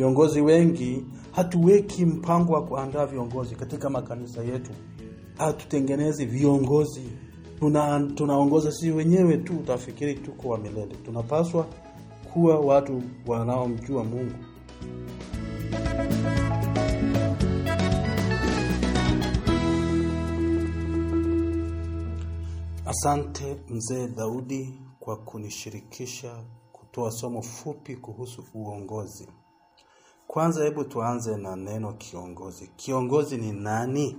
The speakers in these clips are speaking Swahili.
Viongozi wengi hatuweki mpango wa kuandaa viongozi katika makanisa yetu, hatutengenezi viongozi, tuna tunaongoza sisi wenyewe tu, utafikiri tuko wa milele. Tunapaswa kuwa watu wanaomjua Mungu. Asante mzee Daudi kwa kunishirikisha kutoa somo fupi kuhusu uongozi. Kwanza hebu tuanze na neno kiongozi. Kiongozi ni nani?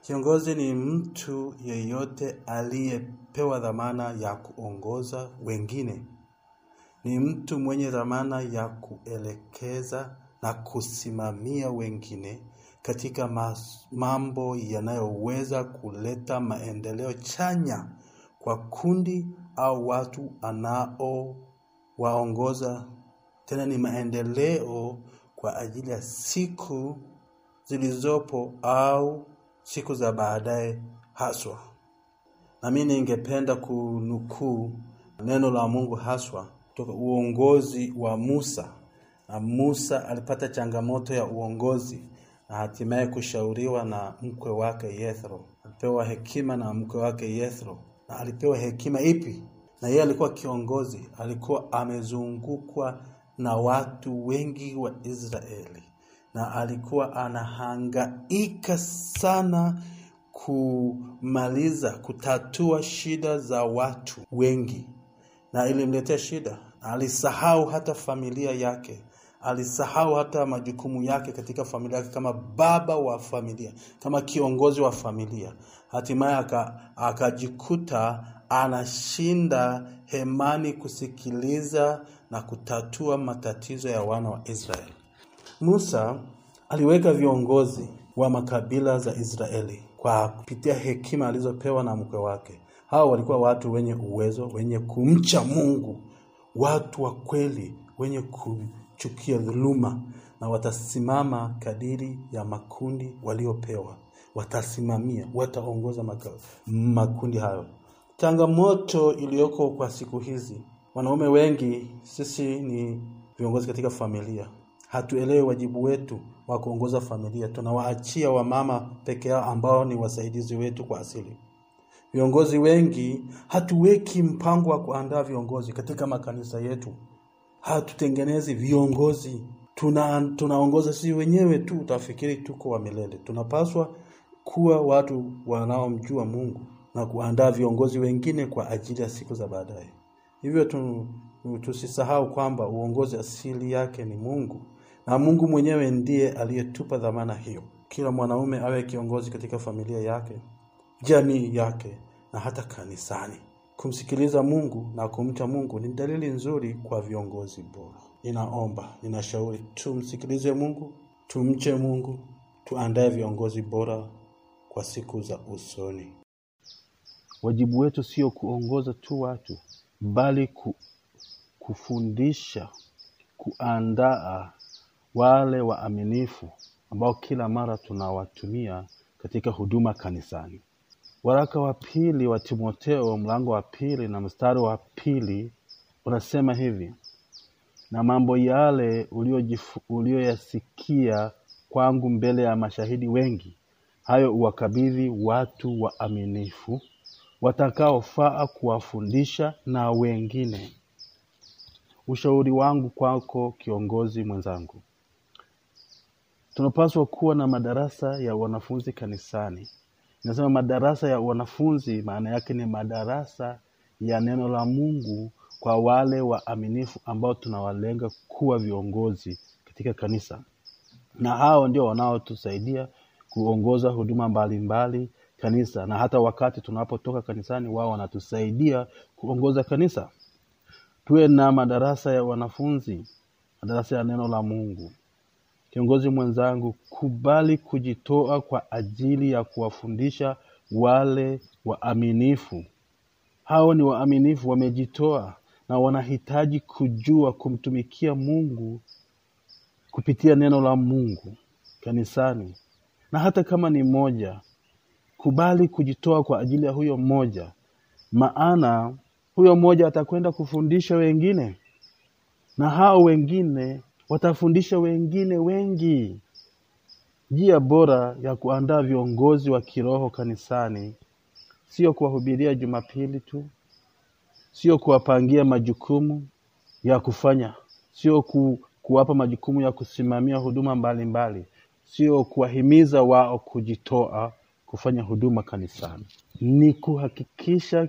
Kiongozi ni mtu yeyote aliyepewa dhamana ya kuongoza wengine. Ni mtu mwenye dhamana ya kuelekeza na kusimamia wengine katika mas- mambo yanayoweza kuleta maendeleo chanya kwa kundi au watu anaowaongoza. Tena ni maendeleo kwa ajili ya siku zilizopo au siku za baadaye haswa. Na mimi ningependa kunukuu neno la Mungu haswa kutoka uongozi wa Musa. Na Musa alipata changamoto ya uongozi na hatimaye kushauriwa na mkwe wake Yethro. Alipewa hekima na mkwe wake Yethro. Na alipewa hekima ipi? Na yeye alikuwa kiongozi, alikuwa amezungukwa na watu wengi wa Israeli na alikuwa anahangaika sana kumaliza kutatua shida za watu wengi, na ilimletea shida. Alisahau hata familia yake, alisahau hata majukumu yake katika familia yake kama baba wa familia, kama kiongozi wa familia. Hatimaye akajikuta anashinda hemani kusikiliza na kutatua matatizo ya wana wa Israeli. Musa aliweka viongozi wa makabila za Israeli kwa kupitia hekima alizopewa na mkwe wake. Hao walikuwa watu wenye uwezo, wenye kumcha Mungu, watu wa kweli, wenye kuchukia dhuluma, na watasimama kadiri ya makundi waliopewa. Watasimamia, wataongoza makundi hayo. Changamoto iliyoko kwa siku hizi, wanaume wengi sisi ni viongozi katika familia, hatuelewi wajibu wetu wa kuongoza familia. Tunawaachia wamama peke yao ambao ni wasaidizi wetu kwa asili. Viongozi wengi hatuweki mpango wa kuandaa viongozi katika makanisa yetu, hatutengenezi viongozi, tuna tunaongoza sisi wenyewe tu, utafikiri tuko wa milele. Tunapaswa kuwa watu wanaomjua Mungu na kuandaa viongozi wengine kwa ajili ya siku za baadaye. Hivyo tu, tusisahau kwamba uongozi asili yake ni Mungu na Mungu mwenyewe ndiye aliyetupa dhamana hiyo. Kila mwanaume awe kiongozi katika familia yake, jamii yake na hata kanisani. Kumsikiliza Mungu na kumcha Mungu ni dalili nzuri kwa viongozi bora. Ninaomba, ninashauri tumsikilize Mungu, tumche Mungu, tuandae viongozi bora kwa siku za usoni. Wajibu wetu sio kuongoza tu watu, bali ku, kufundisha, kuandaa wale waaminifu ambao kila mara tunawatumia katika huduma kanisani. Waraka wa pili wa Timotheo mlango wa pili na mstari wa pili unasema hivi: na mambo yale uliyoyasikia kwangu mbele ya mashahidi wengi, hayo uwakabidhi watu waaminifu watakaofaa kuwafundisha na wengine. Ushauri wangu kwako, kiongozi mwenzangu, tunapaswa kuwa na madarasa ya wanafunzi kanisani. Nasema madarasa ya wanafunzi, maana yake ni madarasa ya neno la Mungu kwa wale waaminifu ambao tunawalenga kuwa viongozi katika kanisa, na hao ndio wanaotusaidia kuongoza huduma mbalimbali kanisa, na hata wakati tunapotoka kanisani, wao wanatusaidia kuongoza kanisa. Tuwe na madarasa ya wanafunzi, madarasa ya neno la Mungu. Kiongozi mwenzangu, kubali kujitoa kwa ajili ya kuwafundisha wale waaminifu. Hao ni waaminifu, wamejitoa na wanahitaji kujua kumtumikia Mungu kupitia neno la Mungu kanisani, na hata kama ni moja, kubali kujitoa kwa ajili ya huyo mmoja, maana huyo mmoja atakwenda kufundisha wengine, na hao wengine watafundisha wengine wengi. Njia bora ya kuandaa viongozi wa kiroho kanisani sio kuwahubiria Jumapili tu, sio kuwapangia majukumu ya kufanya, sio ku, kuwapa majukumu ya kusimamia huduma mbalimbali, sio kuwahimiza wao kujitoa kufanya huduma kanisani, ni kuhakikisha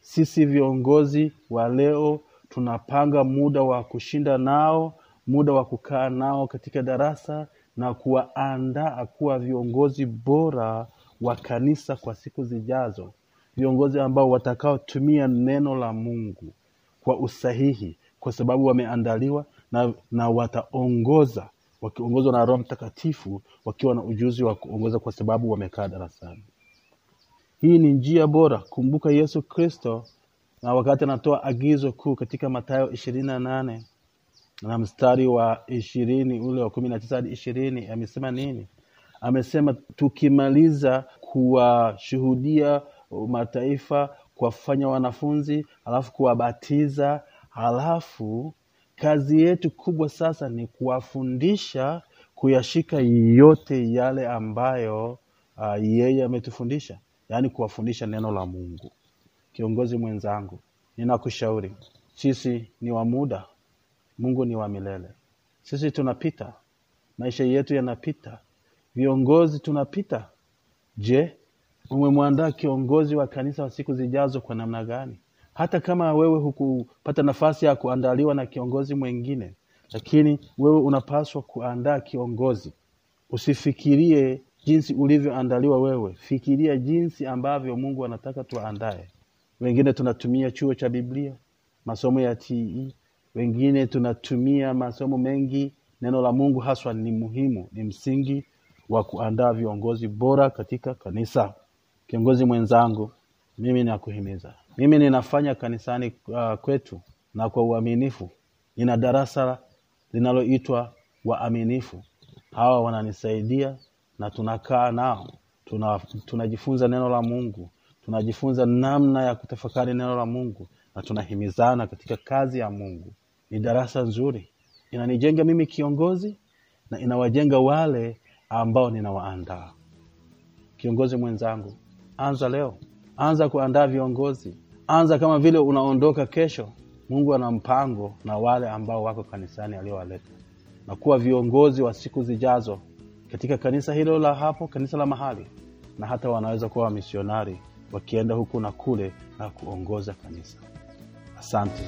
sisi viongozi wa leo tunapanga muda wa kushinda nao, muda wa kukaa nao katika darasa na kuwaandaa kuwa viongozi bora wa kanisa kwa siku zijazo, viongozi ambao watakaotumia neno la Mungu kwa usahihi, kwa sababu wameandaliwa na, na wataongoza wakiongozwa na Roho Mtakatifu, wakiwa na ujuzi wa kuongoza kwa sababu wamekaa darasani. Hii ni njia bora. Kumbuka Yesu Kristo na wakati anatoa agizo kuu katika Mathayo ishirini na nane na mstari wa ishirini ule wa kumi na tisa hadi ishirini amesema nini? Amesema tukimaliza kuwashuhudia mataifa, kuwafanya wanafunzi, halafu kuwabatiza, halafu kazi yetu kubwa sasa ni kuwafundisha kuyashika yote yale ambayo uh, yeye ametufundisha, yaani kuwafundisha neno la Mungu. Kiongozi mwenzangu, ninakushauri, sisi ni wa muda, Mungu ni wa milele. Sisi tunapita, maisha yetu yanapita, viongozi tunapita. Je, umemwandaa kiongozi wa kanisa wa siku zijazo kwa namna gani? Hata kama wewe hukupata nafasi ya kuandaliwa na kiongozi mwingine, lakini wewe unapaswa kuandaa kiongozi. Usifikirie jinsi ulivyoandaliwa wewe, fikiria jinsi ambavyo Mungu anataka tuandae. Wengine tunatumia chuo cha Biblia, masomo ya TE, wengine tunatumia masomo mengi. Neno la Mungu haswa ni muhimu, ni msingi wa kuandaa viongozi bora katika kanisa. Kiongozi mwenzangu, mimi nakuhimiza, mimi ninafanya kanisani uh, kwetu na kwa uaminifu. Nina darasa linaloitwa waaminifu. Hawa wananisaidia na tunakaa nao, tuna, tunajifunza neno la Mungu, tunajifunza namna ya kutafakari neno la Mungu na tunahimizana katika kazi ya Mungu. Ni darasa nzuri, inanijenga mimi kiongozi na inawajenga wale ambao ninawaandaa. Kiongozi mwenzangu, anza leo, anza kuandaa viongozi, anza kama vile unaondoka kesho. Mungu ana mpango na wale ambao wako kanisani aliowaleta na kuwa viongozi wa siku zijazo katika kanisa hilo la hapo, kanisa la mahali, na hata wanaweza kuwa wamisionari wakienda huku na kule na kuongoza kanisa. Asante.